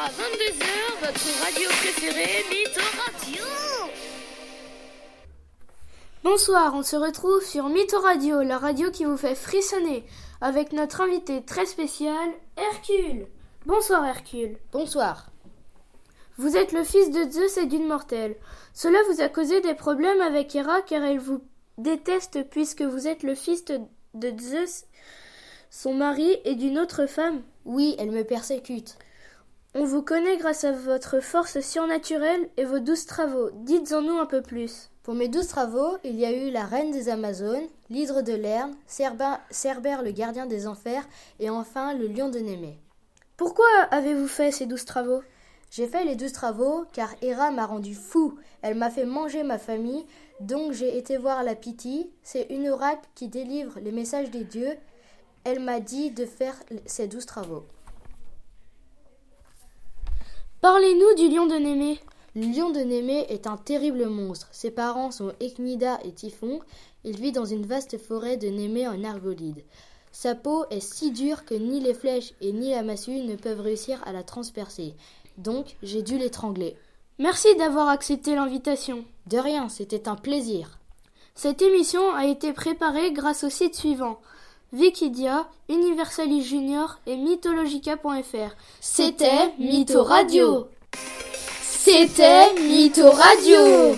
à 22h, votre radio préférée, Mytho Radio. Bonsoir, on se retrouve sur Mytho Radio, la radio qui vous fait frissonner, avec notre invité très spécial, Hercule. Bonsoir Hercule. Bonsoir. Vous êtes le fils de Zeus et d'une mortelle. Cela vous a causé des problèmes avec Hera car elle vous déteste puisque vous êtes le fils de Zeus, son mari, et d'une autre femme. Oui, elle me persécute. On vous connaît grâce à votre force surnaturelle et vos douze travaux. Dites-en-nous un peu plus. Pour mes douze travaux, il y a eu la reine des Amazones, l'hydre de Lerne, Cerbère le gardien des enfers et enfin le lion de Némée. Pourquoi avez-vous fait ces douze travaux? J'ai fait les douze travaux car Hera m'a rendu fou. Elle m'a fait manger ma famille, donc j'ai été voir la Piti. C'est une oracle qui délivre les messages des dieux. Elle m'a dit de faire ces douze travaux. Parlez-nous du lion de Némée. Le lion de Némée est un terrible monstre. Ses parents sont Echnida et Typhon. Il vit dans une vaste forêt de Némée en argolide. Sa peau est si dure que ni les flèches et ni la massue ne peuvent réussir à la transpercer. Donc j'ai dû l'étrangler. Merci d'avoir accepté l'invitation. De rien, c'était un plaisir. Cette émission a été préparée grâce au site suivant Wikidia, Universalis Junior et Mythologica.fr. C'était Mytho Radio. C'était Mytho Radio.